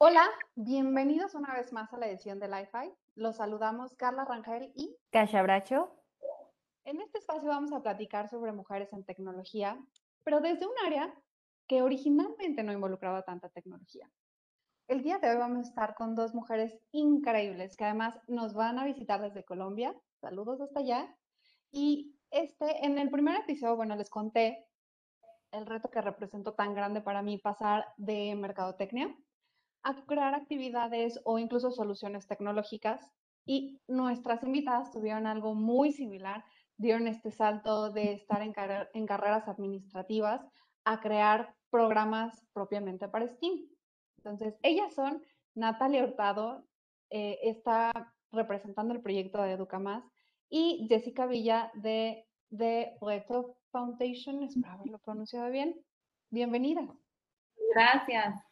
Hola, bienvenidos una vez más a la edición de Li-Fi. Los saludamos Carla Rangel y Casha Bracho. En este espacio vamos a platicar sobre mujeres en tecnología, pero desde un área que originalmente no involucraba tanta tecnología. El día de hoy vamos a estar con dos mujeres increíbles que además nos van a visitar desde Colombia. Saludos hasta allá. Y este, en el primer episodio, bueno, les conté el reto que representó tan grande para mí pasar de mercadotecnia a crear actividades o incluso soluciones tecnológicas. Y nuestras invitadas tuvieron algo muy similar, dieron este salto de estar en, en carreras administrativas a crear programas propiamente para Steam. Entonces, ellas son Natalia Hurtado, eh, está representando el proyecto de Educamás, y Jessica Villa de, de Proyecto Foundation, espero haberlo pronunciado bien. Bienvenidas. Gracias.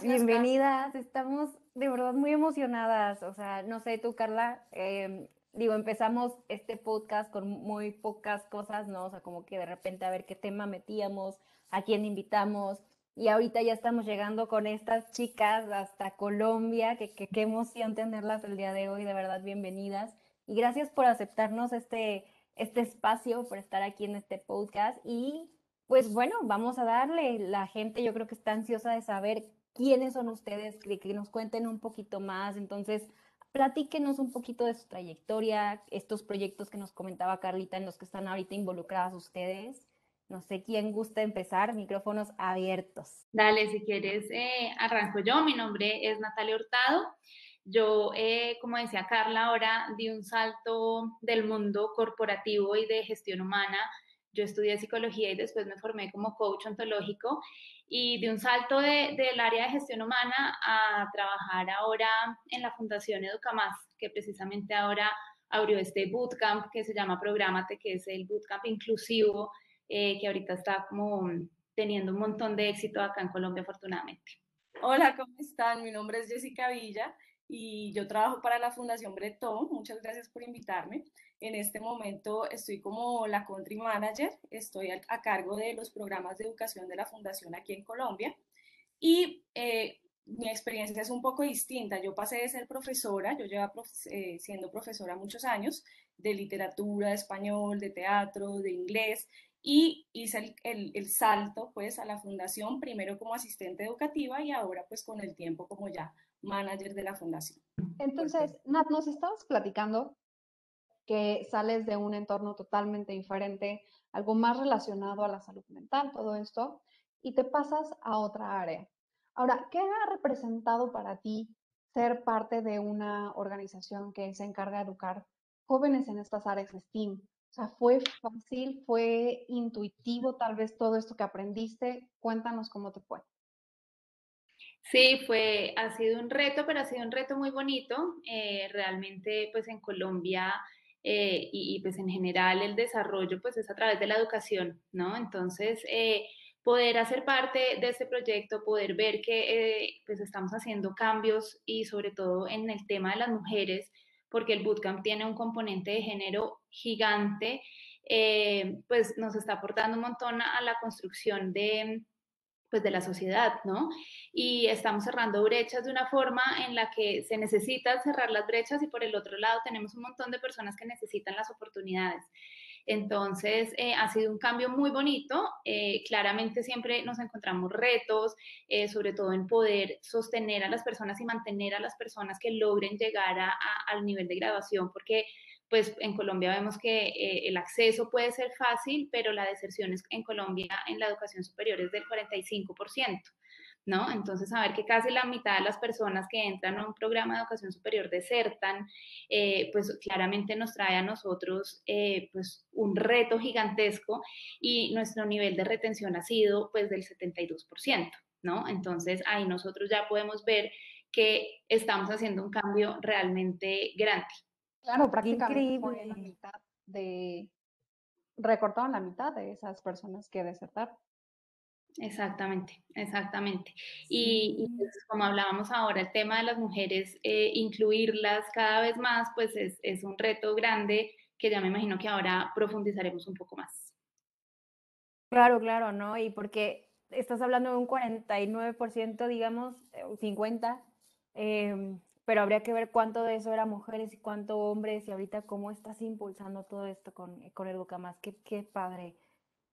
Bienvenidas, estamos de verdad muy emocionadas. O sea, no sé tú, Carla, em, digo, empezamos este podcast con muy pocas cosas, ¿no? O sea, como que de repente a ver qué tema metíamos, a quién invitamos. Y ahorita ya estamos llegando con estas chicas hasta Colombia, que, qué emoción tenerlas el día de hoy, de verdad, bienvenidas. Y gracias por aceptarnos este, este espacio, por estar aquí en este podcast. Y pues bueno, vamos a darle. La gente yo creo que está ansiosa de saber quiénes son ustedes, que, que nos cuenten un poquito más. Entonces, platíquenos un poquito de su trayectoria, estos proyectos que nos comentaba Carlita, en los que están ahorita involucradas ustedes. No sé quién gusta empezar, micrófonos abiertos. Dale, si quieres, eh, arranco yo. Mi nombre es Natalia Hurtado. Yo, eh, como decía Carla, ahora di un salto del mundo corporativo y de gestión humana. Yo estudié psicología y después me formé como coach ontológico y de un salto del área de gestión humana a trabajar ahora en la Fundación Educamás, que precisamente ahora abrió este bootcamp que se llama Prográmate, que es el bootcamp inclusivo, eh, que ahorita está como teniendo un montón de éxito acá en Colombia, afortunadamente. Hola, ¿cómo están? Mi nombre es Jessica Villa y yo trabajo para la Fundación Bretón. Muchas gracias por invitarme. En este momento estoy como la country manager, estoy a, cargo de los programas de educación de la Fundación aquí en Colombia y eh, mi experiencia es un poco distinta. Yo pasé de ser profesora, yo llevo eh, siendo profesora muchos años de literatura, de español, de teatro, de inglés y hice el, el, salto pues a la fundación primero como asistente educativa y ahora pues con el tiempo como ya manager de la fundación. Entonces, Nat, nos estabas platicando que sales de un entorno totalmente diferente, algo más relacionado a la salud mental, todo esto, y te pasas a otra área. Ahora, ¿qué ha representado para ti ser parte de una organización que se encarga de educar jóvenes en estas áreas de STEAM? O sea, ¿fue fácil, fue intuitivo tal vez todo esto que aprendiste? Cuéntanos cómo te fue. Sí, fue, ha sido un reto, pero ha sido un reto muy bonito. Eh, realmente, pues en Colombia eh, y, pues en general el desarrollo pues es a través de la educación, ¿no? Entonces, eh, poder hacer parte de este proyecto, poder ver que eh, pues estamos haciendo cambios y sobre todo en el tema de las mujeres, porque el bootcamp tiene un componente de género gigante, pues nos está aportando un montón a la construcción de, pues de la sociedad, ¿no? Y estamos cerrando brechas de una forma en la que se necesita cerrar las brechas y por el otro lado tenemos un montón de personas que necesitan las oportunidades. Entonces, eh, ha sido un cambio muy bonito. Eh, claramente siempre nos encontramos retos, eh, sobre todo en poder sostener a las personas y mantener a las personas que logren llegar al nivel de graduación, porque pues en Colombia vemos que eh, el acceso puede ser fácil, pero la deserción en Colombia en la educación superior es del 45%, ¿no? Entonces, saber que casi la mitad de las personas que entran a un programa de educación superior desertan, eh, pues claramente nos trae a nosotros eh, pues un reto gigantesco y nuestro nivel de retención ha sido pues del 72%, ¿no? Entonces, ahí nosotros ya podemos ver que estamos haciendo un cambio realmente grande. Claro, prácticamente la mitad de, recortaron la mitad de esas personas que desertaron. Exactamente, exactamente. Y, pues, como hablábamos ahora, el tema de las mujeres, eh, incluirlas cada vez más, pues es, es, un reto grande que ya me imagino que ahora profundizaremos un poco más. Claro, claro, ¿no? Y porque estás hablando de un 49%, digamos, 50%, em, pero habría que ver cuánto de eso era mujeres y cuánto hombres y ahorita cómo estás impulsando todo esto con, con Educa Más. Qué, qué padre.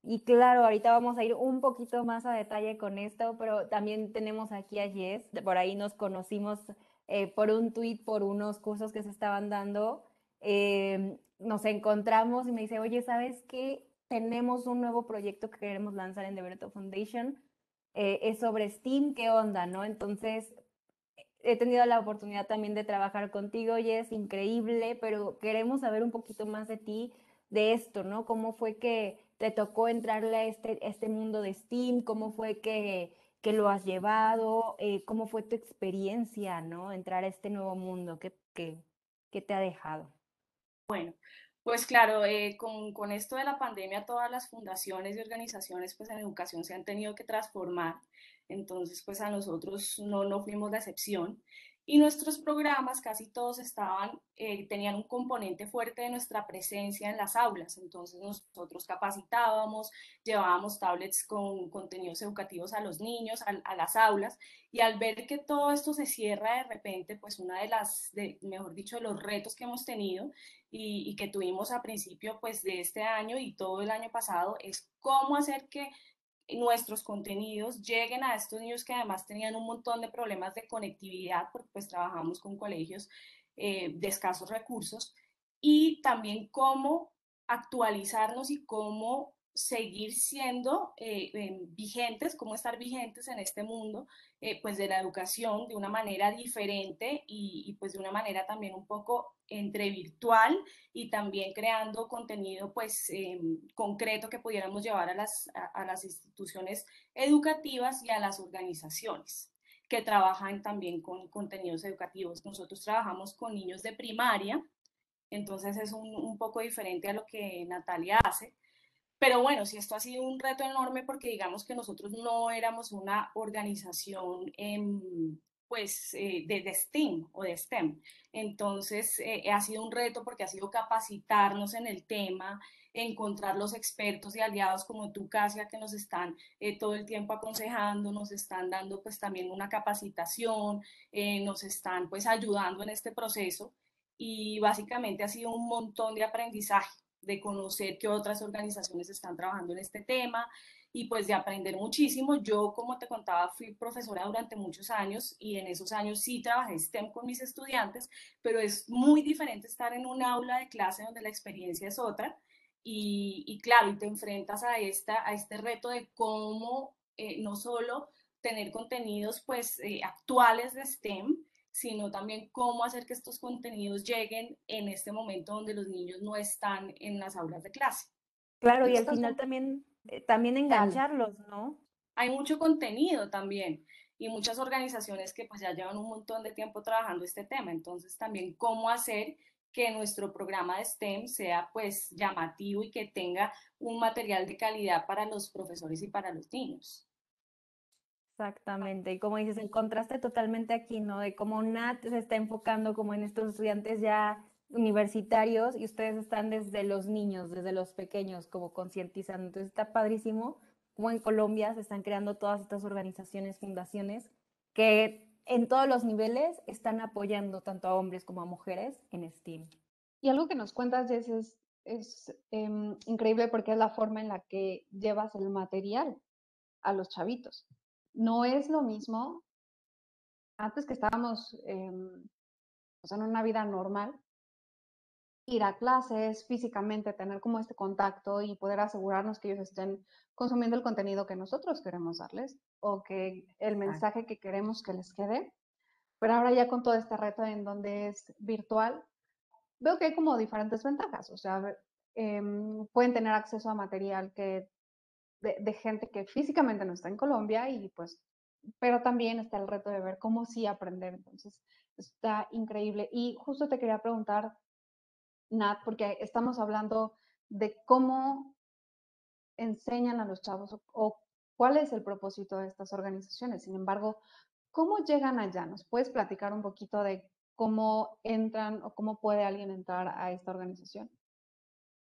Y claro, ahorita vamos a ir un poquito más a detalle con esto, pero también tenemos aquí a Jess, por ahí nos conocimos eh, por un tweet, por unos cursos que se estaban dando. Em, nos encontramos y me dice, oye, ¿sabes qué? Tenemos un nuevo proyecto que queremos lanzar en The Berto Foundation. Eh, es sobre Steam, ¿qué onda? ¿no? Entonces, he tenido la oportunidad también de trabajar contigo y es increíble, pero queremos saber un poquito más de ti, de esto, ¿no? ¿Cómo fue que te tocó entrarle a este, este mundo de Steam? ¿Cómo fue que, que lo has llevado? Eh, ¿Cómo fue tu experiencia, ¿no? Entrar a este nuevo mundo. ¿Qué, qué, qué te ha dejado? Bueno, pues claro, eh, con, con, esto de la pandemia todas las fundaciones y organizaciones pues en educación se han tenido que transformar. Entonces pues a nosotros no, no fuimos la excepción. Y nuestros programas casi todos estaban, eh, tenían un componente fuerte de nuestra presencia en las aulas. Entonces nosotros capacitábamos, llevábamos tablets con contenidos educativos a los niños, a, las aulas. Y al ver que todo esto se cierra de repente, pues una de las, mejor dicho, de los retos que hemos tenido y, y que tuvimos a principio pues de este año y todo el año pasado es cómo hacer que nuestros contenidos lleguen a estos niños que además tenían un montón de problemas de conectividad, porque pues trabajamos con colegios eh, de escasos recursos, y también cómo actualizarnos y cómo seguir siendo eh, eh, vigentes, cómo estar vigentes en este mundo, eh, pues de la educación de una manera diferente y, pues de una manera también un poco entre virtual y también creando contenido pues eh, concreto que pudiéramos llevar a las, a las instituciones educativas y a las organizaciones que trabajan también con contenidos educativos. Nosotros trabajamos con niños de primaria, entonces es un, un poco diferente a lo que Natalia hace pero bueno, sí, esto ha sido un reto enorme porque digamos que nosotros no éramos una organización eh, pues eh, de, de, STEAM o de STEM. Entonces eh, ha sido un reto porque ha sido capacitarnos en el tema, encontrar los expertos y aliados como tú, Casia, que nos están eh, todo el tiempo aconsejando, nos están dando pues también una capacitación, eh, nos están pues ayudando en este proceso y básicamente ha sido un montón de aprendizaje de conocer que otras organizaciones están trabajando en este tema y pues de aprender muchísimo. Yo, como te contaba, fui profesora durante muchos años y en esos años sí trabajé STEM con mis estudiantes, pero es muy diferente estar en un aula de clase donde la experiencia es otra y, claro, y te enfrentas a, esta, a este reto de cómo eh, no solo tener contenidos pues eh, actuales de STEM, sino también cómo hacer que estos contenidos lleguen en este momento donde los niños no están en las aulas de clase. Claro, y al final también, eh, también engancharlos, ¿no? Hay mucho contenido también y muchas organizaciones que pues ya llevan un montón de tiempo trabajando este tema, entonces también cómo hacer que nuestro programa de STEM sea pues llamativo y que tenga un material de calidad para los profesores y para los niños. Exactamente, y como dices, el contraste totalmente aquí, ¿no? De cómo Nat se está enfocando como en estos estudiantes ya universitarios y ustedes están desde los niños, desde los pequeños, como concientizando. Entonces está padrísimo como en Colombia se están creando todas estas organizaciones, fundaciones, que en todos los niveles están apoyando tanto a hombres como a mujeres en STEAM. Y algo que nos cuentas, Jess, es, es eh, increíble porque es la forma en la que llevas el material a los chavitos no es lo mismo antes que estábamos eh, pues en una vida normal, ir a clases físicamente, tener como este contacto y poder asegurarnos que ellos estén consumiendo el contenido que nosotros queremos darles o que el mensaje que queremos que les quede. Pero ahora ya con todo este reto en donde es virtual, veo que hay como diferentes ventajas. O sea, eh, pueden tener acceso a material que de, gente que físicamente no está en Colombia y pues, pero también está el reto de ver cómo sí aprender. Entonces, está increíble. Y justo te quería preguntar, Nat, porque estamos hablando de cómo enseñan a los chavos o, o cuál es el propósito de estas organizaciones. Sin embargo, ¿cómo llegan allá? ¿Nos puedes platicar un poquito de cómo entran o cómo puede alguien entrar a esta organización?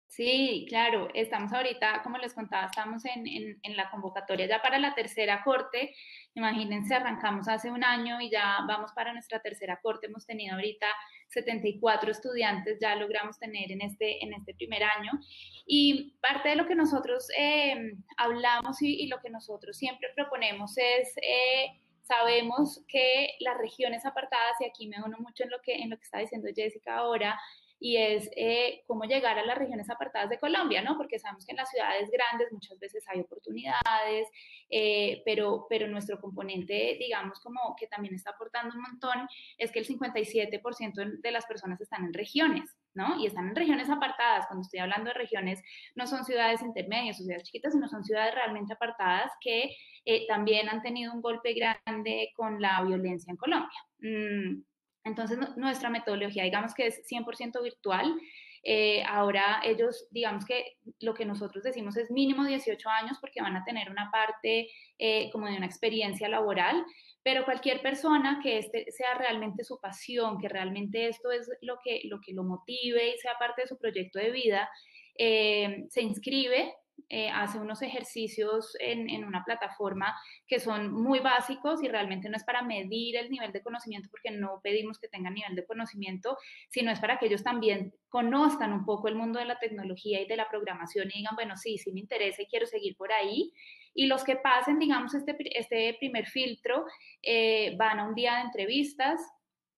Sí, claro, estamos ahorita, como les contaba, estamos en, en, la convocatoria ya para la tercera corte. Imagínense, arrancamos hace un año y ya vamos para nuestra tercera corte. Hemos tenido ahorita 74 estudiantes, ya logramos tener en este, en este primer año. Y parte de lo que nosotros eh, hablamos y, y, lo que nosotros siempre proponemos es... Eh, sabemos que las regiones apartadas, y aquí me uno mucho en lo que, en lo que está diciendo Jessica ahora, y es eh, cómo llegar a las regiones apartadas de Colombia, ¿no? Porque sabemos que en las ciudades grandes muchas veces hay oportunidades, eh, pero, pero nuestro componente, digamos, como que también está aportando un montón, es que el 57% de las personas están en regiones, ¿no? Y están en regiones apartadas. Cuando estoy hablando de regiones, no son ciudades intermedias o ciudades chiquitas, sino son ciudades realmente apartadas que eh, también han tenido un golpe grande con la violencia en Colombia. Mm, entonces, nuestra metodología, digamos que es 100% virtual. Eh, ahora ellos, digamos que lo que nosotros decimos es mínimo 18 años porque van a tener una parte eh, como de una experiencia laboral, pero cualquier persona que este sea realmente su pasión, que realmente esto es lo que lo, que lo motive y sea parte de su proyecto de vida, eh, se inscribe eh, hace unos ejercicios en, en, una plataforma que son muy básicos y realmente no es para medir el nivel de conocimiento porque no pedimos que tengan nivel de conocimiento, sino es para que ellos también conozcan un poco el mundo de la tecnología y de la programación y digan, bueno, sí, sí me interesa y quiero seguir por ahí. Y los que pasen, digamos, este, este primer filtro eh, van a un día de entrevistas,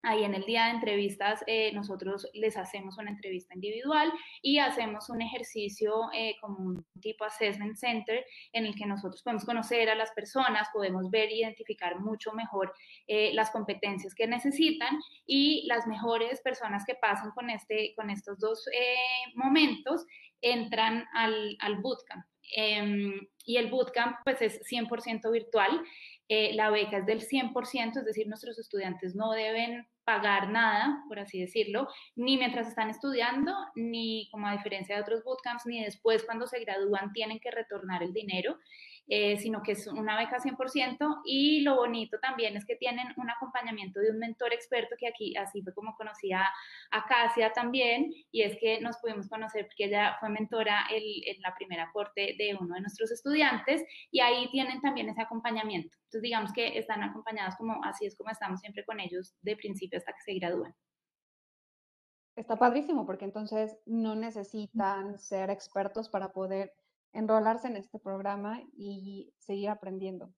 Ahí en el día de entrevistas eh, nosotros les hacemos una entrevista individual y hacemos un ejercicio eh, como un tipo assessment center en el que nosotros podemos conocer a las personas, podemos ver e identificar mucho mejor eh, las competencias que necesitan y las mejores personas que pasan con, este, con estos dos momentos entran al, al bootcamp. Em, y el bootcamp pues es 100% virtual eh, la beca es del 100%, es decir, nuestros estudiantes no deben pagar nada, por así decirlo, ni mientras están estudiando, ni como a diferencia de otros bootcamps, ni después cuando se gradúan tienen que retornar el dinero. Eh, sino que es una beca 100% y lo bonito también es que tienen un acompañamiento de un mentor experto que aquí así fue como conocí a, Casia también y es que nos pudimos conocer porque ella fue mentora en la primera corte de uno de nuestros estudiantes y ahí tienen también ese acompañamiento. Entonces digamos que están acompañados como así es como estamos siempre con ellos de principio hasta que se gradúan. Está padrísimo porque entonces no necesitan ser expertos para poder enrolarse en este programa y seguir aprendiendo.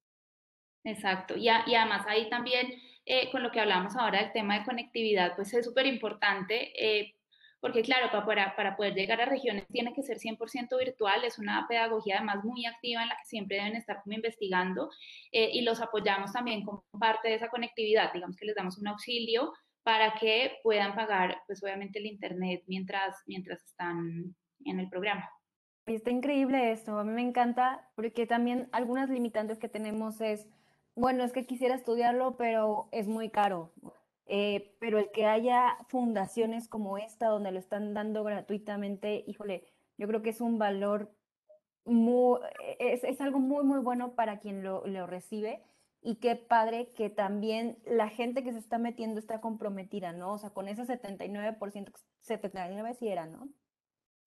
Exacto. Y, y además ahí también, eh, con lo que hablamos ahora del tema de conectividad, pues es súper importante, eh, porque claro, para, para poder llegar a regiones tiene que ser 100% virtual, es una pedagogía además muy activa en la que siempre deben estar investigando eh, y los apoyamos también como parte de esa conectividad, digamos que les damos un auxilio para que puedan pagar, pues obviamente el Internet mientras, mientras están en el programa. Está increíble esto, a mí me encanta porque también algunas limitantes que tenemos es, bueno, es que quisiera estudiarlo, pero es muy caro. Eh, pero el que haya fundaciones como esta donde lo están dando gratuitamente, híjole, yo creo que es un valor muy, es, es algo muy, muy bueno para quien lo, lo recibe y qué padre que también la gente que se está metiendo está comprometida, ¿no? O sea, con ese 79%, 79 si era, ¿no?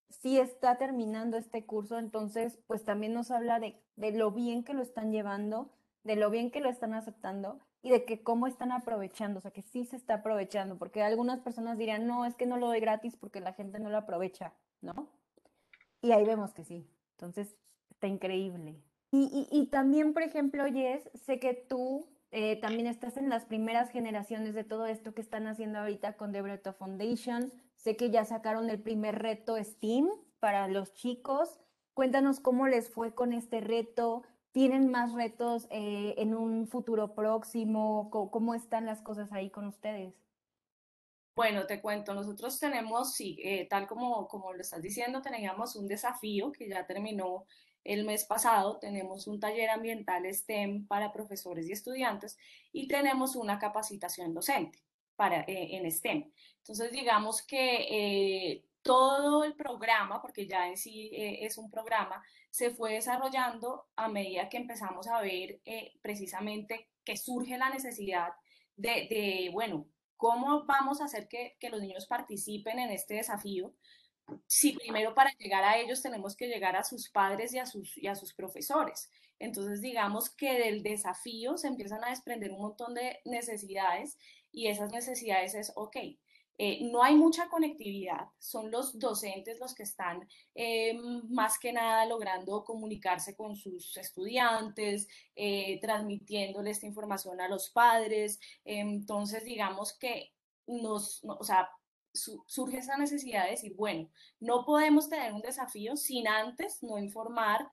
Si está terminando este curso, entonces pues también nos habla de, de, lo bien que lo están llevando, de lo bien que lo están aceptando y de que cómo están aprovechando, o sea, que sí se está aprovechando, porque algunas personas dirían, no, es que no lo doy gratis porque la gente no lo aprovecha, ¿no? Y ahí vemos que sí, entonces está increíble. Y, y, y también, por ejemplo, Jess, sé que tú eh, también estás en las primeras generaciones de todo esto que están haciendo ahorita con The Breto Foundation, Sé que ya sacaron el primer reto STEAM para los chicos. Cuéntanos cómo les fue con este reto. ¿Tienen más retos eh, en un futuro próximo? ¿Cómo, están las cosas ahí con ustedes? Bueno, te cuento, nosotros tenemos, sí, eh, tal como, como lo estás diciendo, teníamos un desafío que ya terminó el mes pasado, tenemos un taller ambiental STEM para profesores y estudiantes y tenemos una capacitación docente para, eh, en STEM. Entonces, digamos que eh, todo el programa, porque ya en sí eh, es un programa, se fue desarrollando a medida que empezamos a ver precisamente que surge la necesidad de, bueno, ¿cómo vamos a hacer que, que, los niños participen en este desafío? si primero para llegar a ellos tenemos que llegar a sus padres y a sus, y a sus profesores. Entonces, digamos que del desafío se empiezan a desprender un montón de necesidades y esas necesidades es, ok, eh, no hay mucha conectividad, son los docentes los que están eh, más que nada logrando comunicarse con sus estudiantes, eh, transmitiéndole esta información a los padres. entonces, digamos que nos, o sea, surge esa necesidad de decir, bueno, no podemos tener un desafío sin antes no informar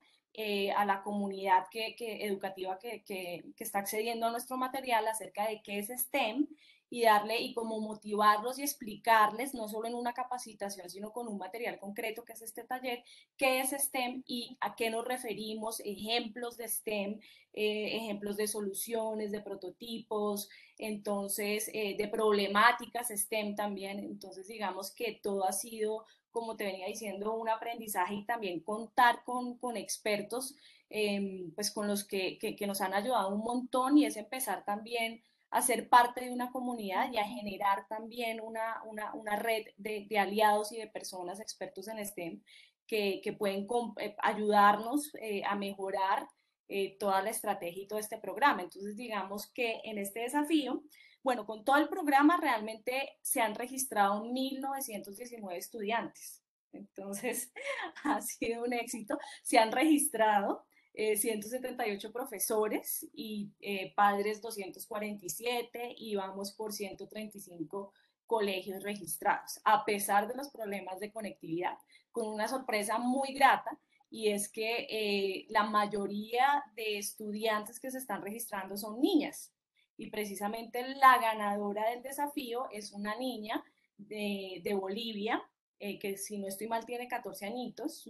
a la comunidad que, educativa que, que, está accediendo a nuestro material acerca de qué es STEM y darle y como motivarlos y explicarles, no solo en una capacitación, sino con un material concreto que es este taller, qué es STEM y a qué nos referimos, ejemplos de STEM, eh, ejemplos de soluciones, de prototipos, entonces, eh, de problemáticas STEM también. Entonces, digamos que todo ha sido, como te venía diciendo, un aprendizaje y también contar con, con expertos, em, pues con los que, que, que nos han ayudado un montón y es empezar también a ser parte de una comunidad y a generar también una, una, una red de, aliados y de personas expertos en STEM que, que pueden eh, ayudarnos eh, a mejorar eh, toda la estrategia y todo este programa. Entonces, digamos que en este desafío, bueno, con todo el programa realmente se han registrado 1.919 estudiantes. Entonces, ha sido un éxito. Se han registrado 178 eh, profesores y eh, padres 247 y vamos por 135 colegios registrados, a pesar de los problemas de conectividad, con una sorpresa muy grata y es que eh, la mayoría de estudiantes que se están registrando son niñas y precisamente la ganadora del desafío es una niña de, de Bolivia, que si no estoy mal tiene 14 añitos,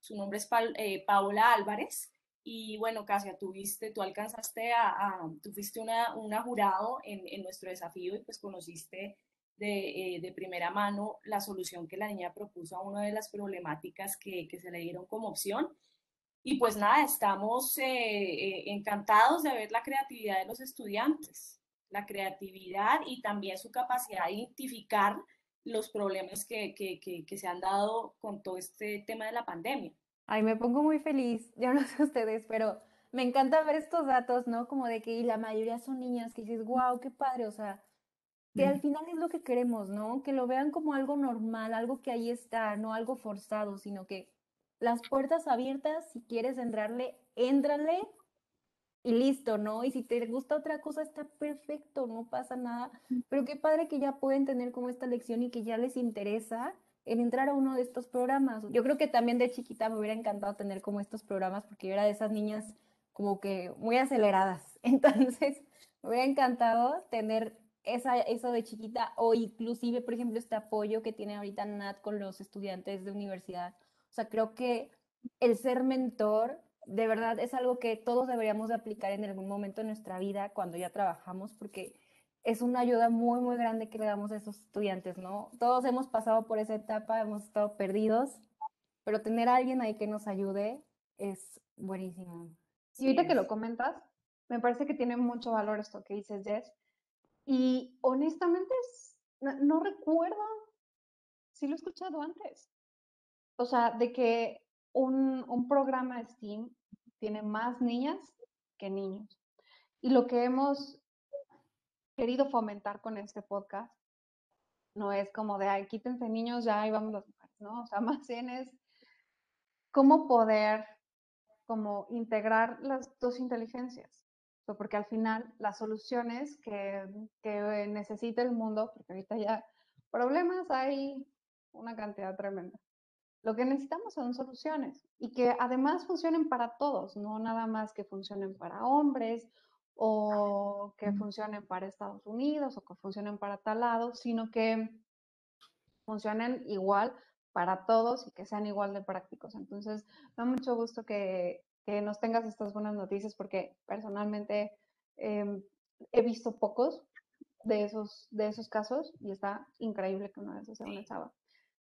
su nombre es eh, Paola Álvarez. Y bueno, Casia, tú, tú alcanzaste a, tú fuiste una, una jurado en, en, nuestro desafío y pues conociste de, eh, de, primera mano la solución que la niña propuso a una de las problemáticas que, que se le dieron como opción. Y pues nada, estamos eh, encantados de ver la creatividad de los estudiantes, la creatividad y también su capacidad de identificar los problemas que, que, que, se han dado con todo este tema de la pandemia. Ay, me pongo muy feliz, yo no sé ustedes, pero me encanta ver estos datos, ¿no? Como de que la mayoría son niñas, que dices, wow, qué padre, o sea, que al final es lo que queremos, ¿no? Que lo vean como algo normal, algo que ahí está, no algo forzado, sino que las puertas abiertas, si quieres entrarle, éntrale y listo, ¿no? Y si te gusta otra cosa, está perfecto, no pasa nada. Pero qué padre que ya pueden tener como esta lección y que ya les interesa en entrar a uno de estos programas. Yo creo que también de chiquita me hubiera encantado tener como estos programas porque yo era de esas niñas como que muy aceleradas. Entonces, me hubiera encantado tener esa, eso de chiquita o inclusive, por ejemplo, este apoyo que tiene ahorita Nat con los estudiantes de universidad. O sea, creo que el ser mentor de verdad es algo que todos deberíamos de aplicar en algún momento de nuestra vida cuando ya trabajamos, porque es una ayuda muy, muy grande que le damos a esos estudiantes, ¿no? Todos hemos pasado por esa etapa, hemos estado perdidos, pero tener a alguien ahí que nos ayude es buenísimo. Y ahorita que lo comentas, me parece que tiene mucho valor esto que dices, Jess. Y honestamente, no, no recuerdo si lo he escuchado antes. O sea, de que un, un programa STEAM tiene más niñas que niños. Y lo que hemos querido fomentar con este podcast no es como de, ay, quítense niños, ya ahí vamos las mujeres, ¿no? O sea, más bien es cómo poder como integrar las dos inteligencias. porque al final las soluciones que, que necesita el mundo, porque ahorita ya problemas hay una cantidad tremenda. Lo que necesitamos son soluciones y que además funcionen para todos, no nada más que funcionen para hombres o que funcionen para Estados Unidos o que funcionen para tal lado, sino que funcionen igual para todos y que sean igual de prácticos. Entonces, me da mucho gusto que, que nos tengas estas buenas noticias porque personalmente em, he visto pocos de esos, de esos casos y está increíble que uno de esos sea una chava.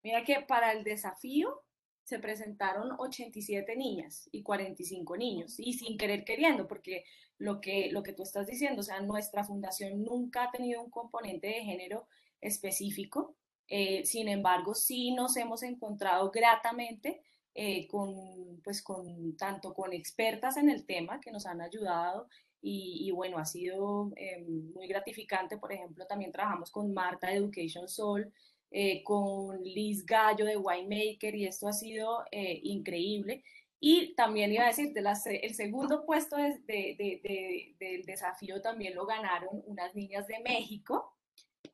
Mira que para el desafío se presentaron 87 niñas y 45 niños, y sin querer queriendo, porque lo que, lo que tú estás diciendo, o sea, nuestra fundación nunca ha tenido un componente de género específico, Eh, sin embargo, sí nos hemos encontrado gratamente eh, con, pues con, tanto con expertas en el tema que nos han ayudado y, bueno, ha sido eh, muy gratificante. Por ejemplo, también trabajamos con Marta Education Soul, con Liz Gallo de Winemaker y esto ha sido increíble. Y también iba a decir, el segundo puesto de, del desafío también lo ganaron unas niñas de México.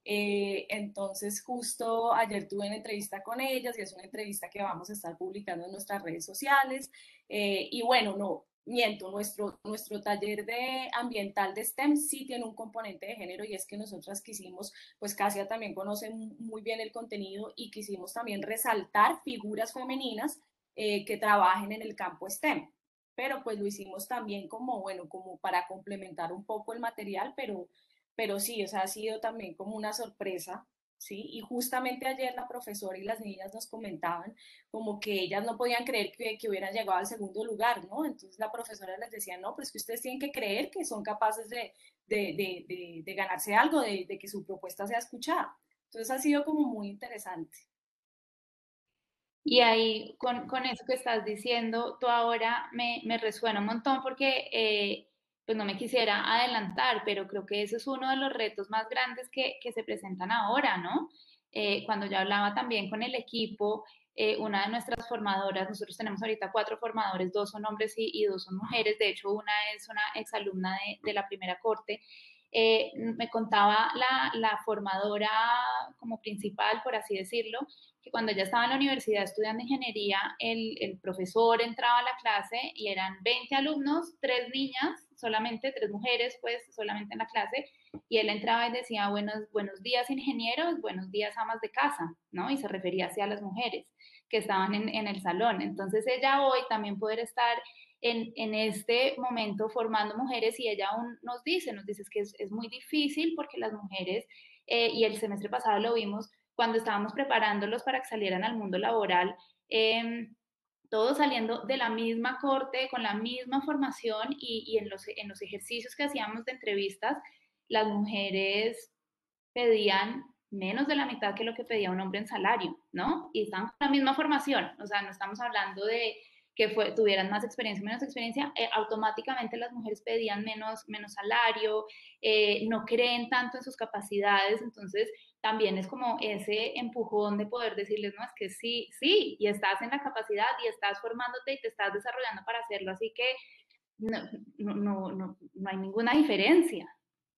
Eh, entonces, justo ayer tuve una entrevista con ellas y es una entrevista que vamos a estar publicando en nuestras redes sociales. Eh, y bueno, no, miento, nuestro, nuestro taller de ambiental de STEM sí tiene un componente de género y es que nosotras quisimos, pues Casia también conoce muy bien el contenido y quisimos también resaltar figuras femeninas eh, que trabajen en el campo STEM. Pero pues lo hicimos también como, bueno, como para complementar un poco el material, pero, pero sí, o sea, ha sido también como una sorpresa, ¿sí? Y justamente ayer la profesora y las niñas nos comentaban como que ellas no podían creer que, que hubieran llegado al segundo lugar, ¿no? Entonces la profesora les decía, no, pues que ustedes tienen que creer que son capaces de, de, de, de ganarse algo, de que su propuesta sea escuchada. Entonces ha sido como muy interesante. Y ahí, con, con, eso que estás diciendo, tú ahora me, me resuena un montón porque, eh, pues no me quisiera adelantar, pero creo que ese es uno de los retos más grandes que, se presentan ahora, ¿no? Eh, cuando yo hablaba también con el equipo, eh, una de nuestras formadoras, nosotros tenemos ahorita cuatro formadores, dos son hombres y, dos son mujeres, de hecho una es una exalumna de, la primera corte, eh, me contaba la, formadora como principal, por así decirlo, que cuando ella estaba en la universidad estudiando ingeniería, el, el, profesor entraba a la clase y eran 20 alumnos, tres niñas, solamente tres mujeres, pues solamente en la clase, y él entraba y decía, buenos, buenos días ingenieros, buenos días amas de casa, ¿no? Y se refería hacia las mujeres que estaban en, en el salón. Entonces ella hoy también poder estar en, en, este momento formando mujeres y ella aún nos dice, nos dice que es, es muy difícil porque las mujeres, eh, y el semestre pasado lo vimos, cuando estábamos preparándolos para que salieran al mundo laboral, eh, todos saliendo de la misma corte, con la misma formación y, y en, los, en los ejercicios que hacíamos de entrevistas, las mujeres pedían menos de la mitad que lo que pedía un hombre en salario, ¿no? Y están con la misma formación, o sea, no estamos hablando de que fue, tuvieran más experiencia, menos experiencia, eh, automáticamente las mujeres pedían menos, menos salario, eh, no creen tanto en sus capacidades, entonces también es como ese empujón de poder decirles, no, es que sí, sí, y estás en la capacidad y estás formándote y te estás desarrollando para hacerlo, así que no, no, no, no, no hay ninguna diferencia,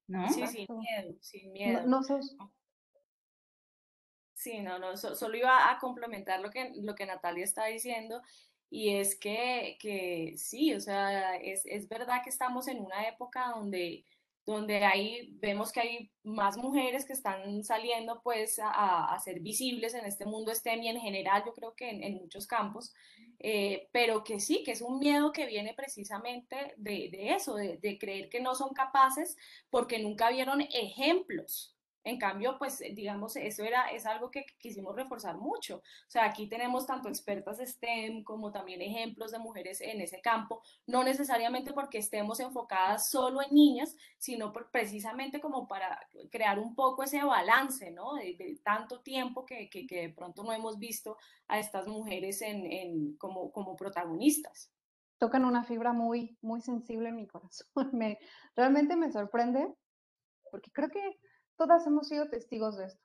¿no? Sí, sin miedo, sin miedo. No, sos... Sí, no, no, so, solo iba a complementar lo que, lo que Natalia está diciendo y es que, que sí, o sea, es, es, verdad que estamos en una época donde, donde hay, vemos que hay más mujeres que están saliendo pues a, a ser visibles en este mundo STEM y en general yo creo que en, en muchos campos, eh, pero que sí, que es un miedo que viene precisamente de, de eso, de, de creer que no son capaces porque nunca vieron ejemplos en cambio, pues eh, digamos, eso era, es algo que quisimos reforzar mucho. O sea, aquí tenemos tanto expertas STEM como también ejemplos de mujeres en ese campo, no necesariamente porque estemos enfocadas solo en niñas, sino por, precisamente como para crear un poco ese balance, ¿no? De, de tanto tiempo que, que, que, de pronto no hemos visto a estas mujeres en, en, como, como protagonistas tocan una fibra muy, muy sensible en mi corazón. Me, realmente me sorprende porque creo que todas hemos sido testigos de esto.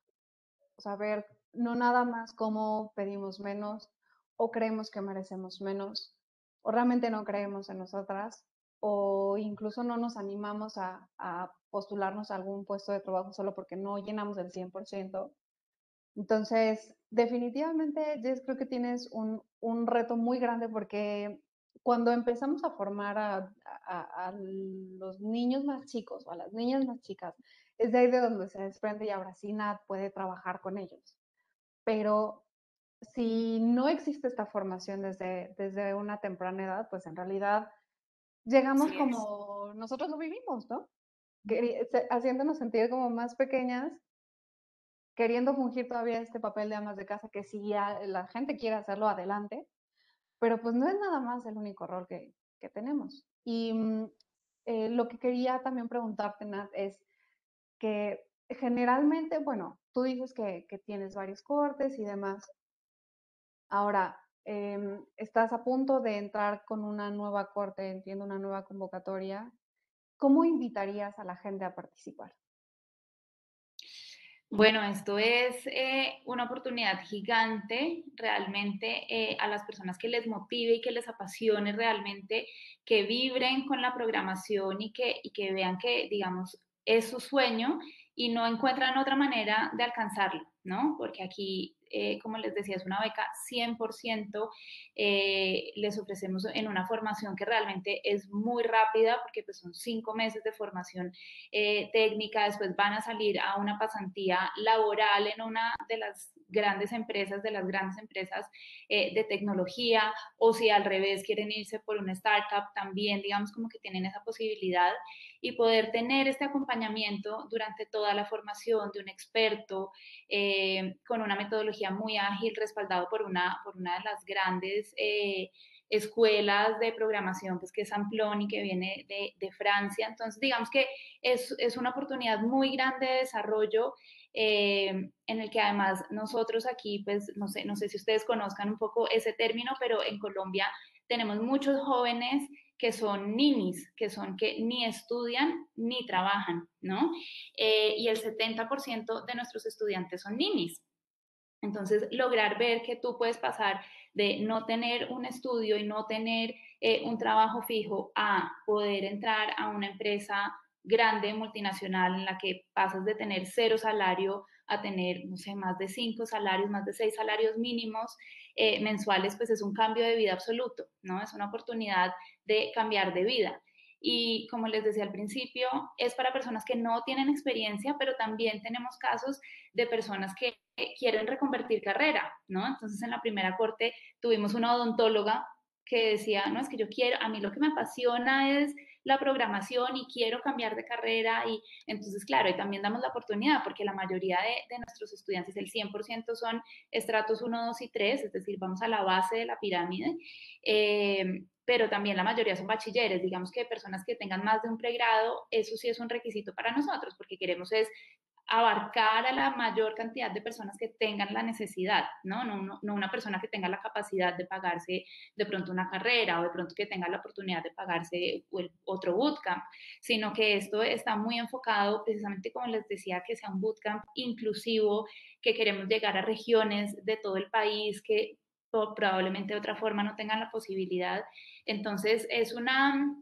O sea, ver no nada más cómo pedimos menos o creemos que merecemos menos o realmente no creemos en nosotras o incluso no nos animamos a, a postularnos a algún puesto de trabajo solo porque no llenamos el 100%. Entonces, definitivamente, Jess, creo que tienes un, un reto muy grande porque cuando empezamos a formar a, a, a, los niños más chicos o a las niñas más chicas es de ahí de donde se desprende y ahora sí Nat puede trabajar con ellos. Pero si no existe esta formación desde, desde una temprana edad, pues en realidad llegamos sí como nosotros lo vivimos, ¿no? Haciéndonos sentir como más pequeñas, queriendo fungir todavía este papel de amas de casa, que si la gente quiere hacerlo adelante, pero pues no es nada más el único rol que, que tenemos. Y mm, eh, lo que quería también preguntarte, Nat, es, que generalmente, bueno, tú dices que, que tienes varios cortes y demás. Ahora, em, estás a punto de entrar con una nueva corte, entiendo, una nueva convocatoria. ¿Cómo invitarías a la gente a participar? Bueno, esto es eh, una oportunidad gigante realmente eh, a las personas que les motive y que les apasione realmente, que vibren con la programación y que, y que vean que, digamos, es su sueño y no encuentran otra manera de alcanzarlo, ¿no? Porque aquí eh, como les decía, es una beca 100%. Eh, les ofrecemos en una formación que realmente es muy rápida porque pues son cinco meses de formación eh, técnica, después van a salir a una pasantía laboral en una de las grandes empresas, de las grandes empresas de tecnología, o si al revés quieren irse por una startup, también digamos como que tienen esa posibilidad y poder tener este acompañamiento durante toda la formación de un experto con una metodología muy ágil, respaldado por una, por una de las grandes eh, escuelas de programación, pues que es Amplon y que viene de, de Francia. Entonces, digamos que es, es, una oportunidad muy grande de desarrollo eh, en el que además nosotros aquí, pues no sé, no sé si ustedes conozcan un poco ese término, pero en Colombia tenemos muchos jóvenes que son ninis, que son que ni estudian ni trabajan, ¿no? Eh, y el 70% de nuestros estudiantes son ninis. Entonces, lograr ver que tú puedes pasar de no tener un estudio y no tener eh, un trabajo fijo a poder entrar a una empresa grande, multinacional, en la que pasas de tener cero salario a tener, no sé, más de cinco salarios, más de seis salarios mínimos eh, mensuales, pues es un cambio de vida absoluto, ¿no? Es una oportunidad de cambiar de vida. Y como les decía al principio, es para personas que no tienen experiencia, pero también tenemos casos de personas que quieren reconvertir carrera, ¿no? Entonces en la primera corte tuvimos una odontóloga que decía, no, es que yo quiero, a mí lo que me apasiona es la programación y quiero cambiar de carrera y entonces, claro, y también damos la oportunidad porque la mayoría de, nuestros estudiantes, el 100% son estratos 1, 2 y 3, es decir, vamos a la base de la pirámide. Eh, pero también la mayoría son bachilleres, digamos que personas que tengan más de un pregrado, eso sí es un requisito para nosotros, porque queremos es abarcar a la mayor cantidad de personas que tengan la necesidad, ¿no? No, no, una persona que tenga la capacidad de pagarse de pronto una carrera o de pronto que tenga la oportunidad de pagarse otro bootcamp, sino que esto está muy enfocado precisamente, como les decía, que sea un bootcamp inclusivo, que queremos llegar a regiones de todo el país que probablemente de otra forma no tengan la posibilidad. Entonces, es una,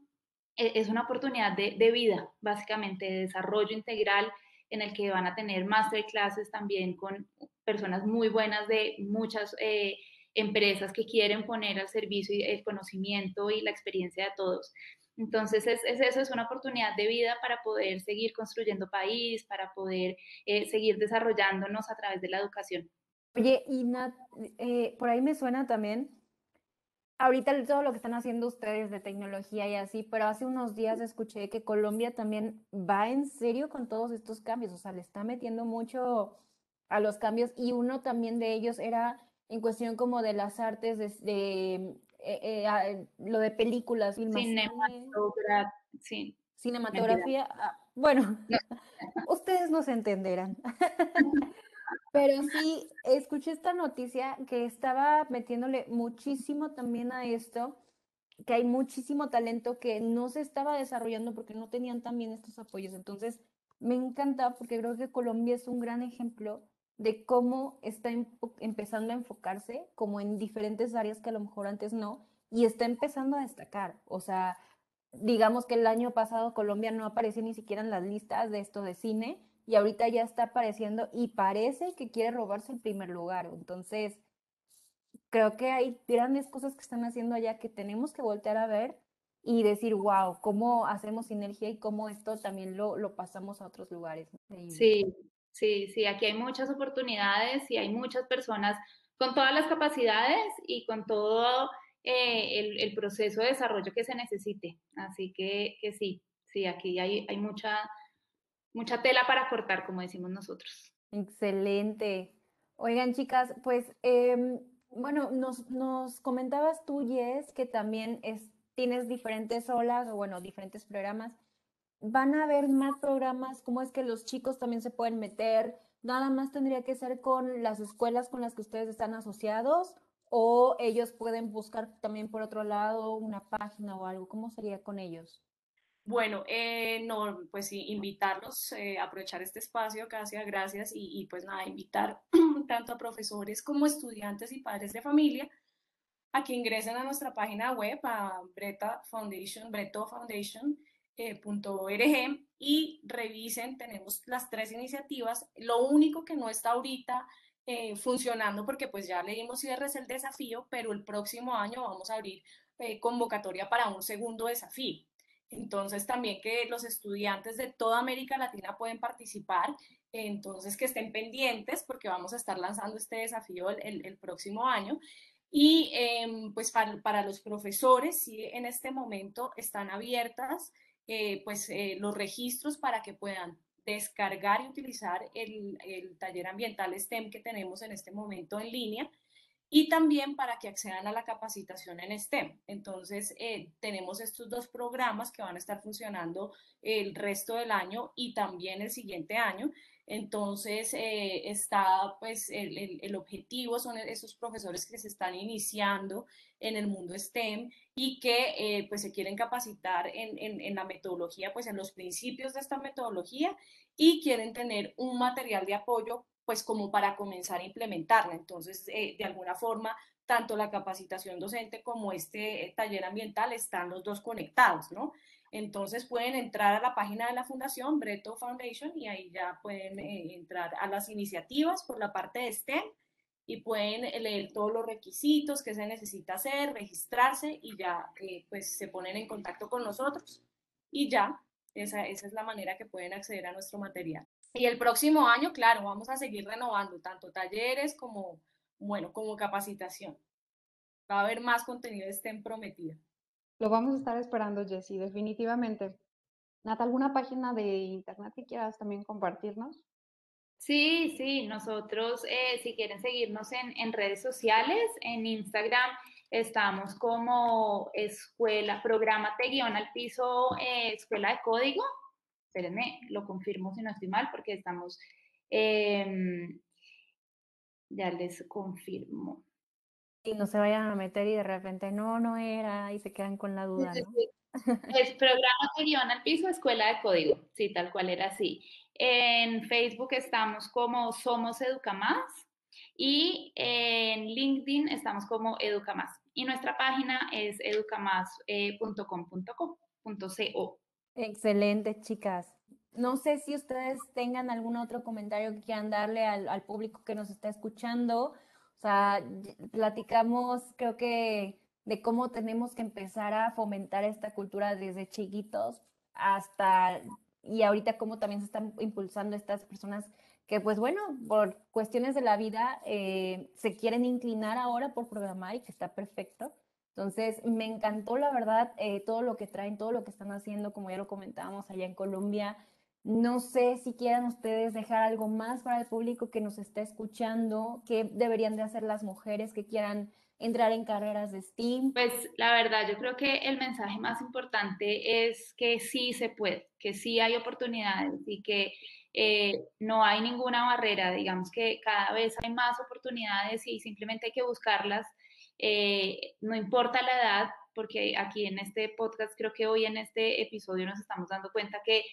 e, es una oportunidad de, de vida, básicamente, de desarrollo integral en el que van a tener masterclasses también con personas muy buenas de muchas eh, empresas que quieren poner al servicio el conocimiento y la experiencia de todos. Entonces, es, eso es una oportunidad de vida para poder seguir construyendo país, para poder eh, seguir desarrollándonos a través de la educación. Oye, y eh, por ahí me suena también, ahorita todo lo que están haciendo ustedes de tecnología y así, pero hace unos días escuché que Colombia también va en serio con todos estos cambios, o sea, le está metiendo mucho a los cambios y uno también de ellos era en cuestión como de las artes, de, eh, eh, lo de películas, cinematografía, sí. cinematografía. Ah, bueno, ustedes no se entenderán. Pero sí, escuché esta noticia que estaba metiéndole muchísimo también a esto, que hay muchísimo talento que no se estaba desarrollando porque no tenían también estos apoyos. Entonces, me encanta porque creo que Colombia es un gran ejemplo de cómo está empezando a enfocarse como en diferentes áreas que a lo mejor antes no, y está empezando a destacar. O sea, digamos que el año pasado Colombia no apareció ni siquiera en las listas de esto de cine, y ahorita ya está apareciendo y parece que quiere robarse el primer lugar. Entonces, creo que hay grandes cosas que están haciendo allá que tenemos que voltear a ver y decir, wow, cómo hacemos sinergia y cómo esto también lo, lo pasamos a otros lugares. Sí, sí, sí, aquí hay muchas oportunidades y hay muchas personas con todas las capacidades y con todo eh, el, el, proceso de desarrollo que se necesite. Así que, que sí, sí, aquí hay, hay mucha, mucha tela para cortar, como decimos nosotros. Excelente. Oigan, chicas, pues, em, bueno, nos, nos, comentabas tú, Jess, que también es, tienes diferentes olas o, bueno, diferentes programas. van a haber más programas, cómo es que los chicos también se pueden meter, nada más tendría que ser con las escuelas con las que ustedes están asociados o ellos pueden buscar también por otro lado una página o algo, ¿cómo sería con ellos? Bueno, eh, no, pues sí, invitarlos, eh, aprovechar este espacio, Casia, gracias, y, pues nada, invitar tanto a profesores como estudiantes y padres de familia a que ingresen a nuestra página web, a Breta Foundation, Breto Foundation, eh, y revisen, tenemos las tres iniciativas. Lo único que no está ahorita eh, funcionando, porque pues ya le dimos cierres el desafío, pero el próximo año vamos a abrir eh, convocatoria para un segundo desafío. Entonces también que los estudiantes de toda América Latina pueden participar, entonces que estén pendientes porque vamos a estar lanzando este desafío el, próximo año. Y eh, pues para, para, los profesores, sí, en este momento están abiertas eh, pues eh, los registros para que puedan descargar y utilizar el, el, taller ambiental STEM que tenemos en este momento en línea y también para que accedan a la capacitación en STEM. Entonces, eh, tenemos estos dos programas que van a estar funcionando el resto del año y también el siguiente año. Entonces, eh, está, pues, el, el, objetivo son esos profesores que se están iniciando en el mundo STEM y que, eh, pues, se quieren capacitar en, en, en, la metodología, pues, en los principios de esta metodología y quieren tener un material de apoyo, pues, como para comenzar a implementarla. Entonces, eh, de alguna forma, tanto la capacitación docente como este taller ambiental están los dos conectados, ¿no? Entonces pueden entrar a la página de la Fundación Breto Foundation y ahí ya pueden eh, entrar a las iniciativas por la parte de STEM y pueden leer todos los requisitos que se necesita hacer, registrarse y ya eh, pues se ponen en contacto con nosotros y ya, esa, esa es la manera que pueden acceder a nuestro material. Y el próximo año, claro, vamos a seguir renovando tanto talleres como, bueno, como capacitación. Va a haber más contenido STEM prometido. Lo vamos a estar esperando, Jessy, definitivamente. Nata, ¿alguna página de internet que quieras también compartirnos? Sí, sí, nosotros, eh, si quieren seguirnos en, en, redes sociales, en Instagram estamos como escuela, programa guion al piso, eh, escuela de código. Espérenme, lo confirmo si no estoy mal, porque estamos, eh, ya les confirmo y no se vayan a meter y de repente no, no era y se quedan con la duda, ¿no? Es programa que guion al piso, escuela de código, sí, tal cual era así. En Facebook estamos como Somos Educa Más y en LinkedIn estamos como Educa Más. Y nuestra página es educamás.com.co. Excelente, chicas. No sé si ustedes tengan algún otro comentario que quieran darle al, público que nos está escuchando o sea, platicamos, creo que, de cómo tenemos que empezar a fomentar esta cultura desde chiquitos hasta, y ahorita cómo también se están impulsando estas personas que, pues bueno, por cuestiones de la vida eh, se quieren inclinar ahora por programar y que está perfecto. Entonces, me encantó, la verdad, eh, todo lo que traen, todo lo que están haciendo, como ya lo comentábamos allá en Colombia. No sé si quieran ustedes dejar algo más para el público que nos está escuchando, qué deberían de hacer las mujeres que quieran entrar en carreras de STEAM. Pues la verdad, yo creo que el mensaje más importante es que sí se puede, que sí hay oportunidades y que eh, no hay ninguna barrera, digamos que cada vez hay más oportunidades y simplemente hay que buscarlas, eh, no importa la edad, porque aquí en este podcast, creo que hoy en este episodio nos estamos dando cuenta que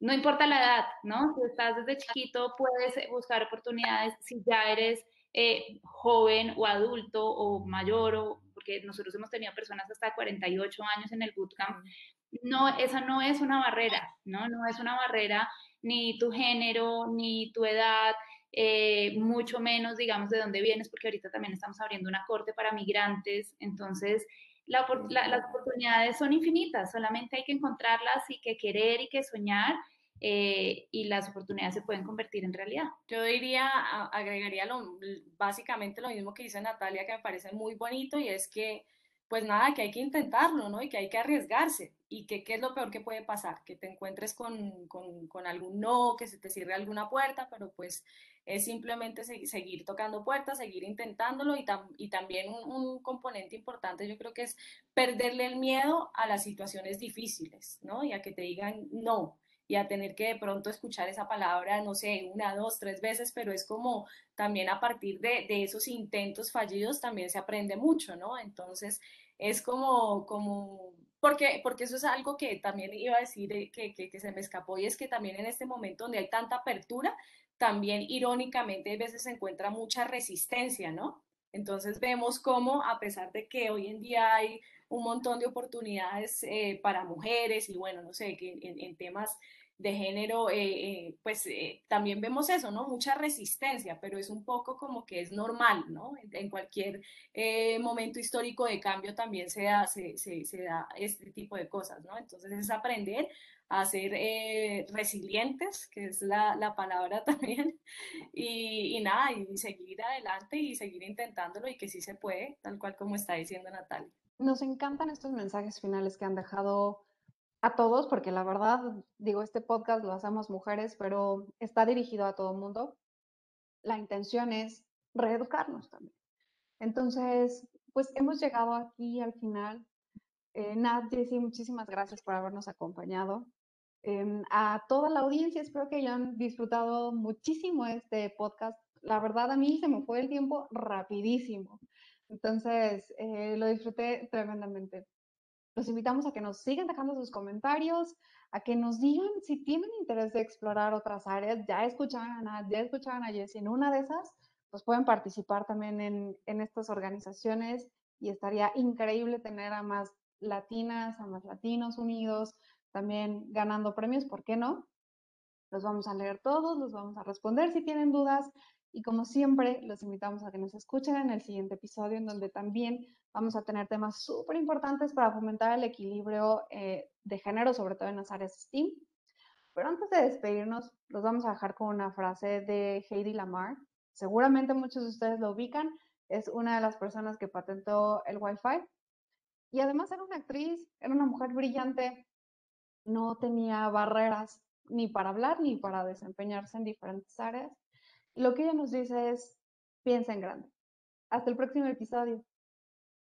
no importa la edad, ¿no? Si estás desde chiquito, puedes buscar oportunidades. Si ya eres eh, joven o adulto o mayor, o, porque nosotros hemos tenido personas hasta 48 años en el bootcamp, no, esa no es una barrera, ¿no? No es una barrera ni tu género, ni tu edad, eh, mucho menos, digamos, de dónde vienes, porque ahorita también estamos abriendo una corte para migrantes, entonces la, la, las oportunidades son infinitas, solamente hay que encontrarlas y que querer y que soñar eh, y las oportunidades se pueden convertir en realidad. Yo diría, agregaría lo, básicamente lo mismo que dice Natalia, que me parece muy bonito y es que pues nada, que hay que intentarlo, ¿no? Y que hay que arriesgarse. ¿Y que, qué es lo peor que puede pasar? Que te encuentres con, con, con algún no, que se te cierre alguna puerta, pero pues es simplemente seguir tocando puertas, seguir intentándolo y, y también un, componente importante yo creo que es perderle el miedo a las situaciones difíciles, ¿no? Y a que te digan no y a tener que de pronto escuchar esa palabra, no sé, una, dos, tres veces, pero es como también a partir de, de esos intentos fallidos también se aprende mucho, ¿no? Entonces es como, como porque, porque eso es algo que también iba a decir eh, que, que, se me escapó y es que también en este momento donde hay tanta apertura, también irónicamente a veces se encuentra mucha resistencia, ¿no? Entonces vemos cómo a pesar de que hoy en día hay un montón de oportunidades eh, para mujeres y bueno, no sé, que en, temas de género, eh, eh, pues también vemos eso, ¿no? Mucha resistencia, pero es un poco como que es normal, ¿no? En cualquier momento histórico de cambio también se da, se da, este tipo de cosas, ¿no? Entonces es aprender a ser eh, resilientes, que es la, la palabra también, y, y, nada, y seguir adelante y seguir intentándolo y que sí se puede, tal cual como está diciendo Natalia. Nos encantan estos mensajes finales que han dejado a todos, porque la verdad, digo, este podcast lo hacemos mujeres, pero está dirigido a todo el mundo. La intención es reeducarnos también. Entonces, pues hemos llegado aquí al final. Eh, Nat, muchísimas gracias por habernos acompañado. Eh, a toda la audiencia, espero que hayan disfrutado muchísimo este podcast. La verdad, a mí se me fue el tiempo rapidísimo. Entonces, eh, lo disfruté tremendamente. Los invitamos a que nos sigan dejando sus comentarios, a que nos digan si tienen interés de explorar otras áreas. Ya escuchaban a, ya escuchaban a Jessie en una de esas, pues pueden participar también en, en estas organizaciones y estaría increíble tener a más latinas, a más latinos unidos, también ganando premios, ¿por qué no? Los vamos a leer todos, los vamos a responder si tienen dudas y como siempre, los invitamos a que nos escuchen en el siguiente episodio, en donde también vamos a tener temas súper importantes para fomentar el equilibrio eh, de género, sobre todo en las áreas STEAM. Pero antes de despedirnos, los vamos a dejar con una frase de Heidi Lamar. Seguramente muchos de ustedes lo ubican. Es una de las personas que patentó el Wi-Fi. Y además era una actriz, era una mujer brillante, no tenía barreras ni para hablar ni para desempeñarse en diferentes áreas. Lo que ella nos dice es, piensa en grande. Hasta el próximo episodio.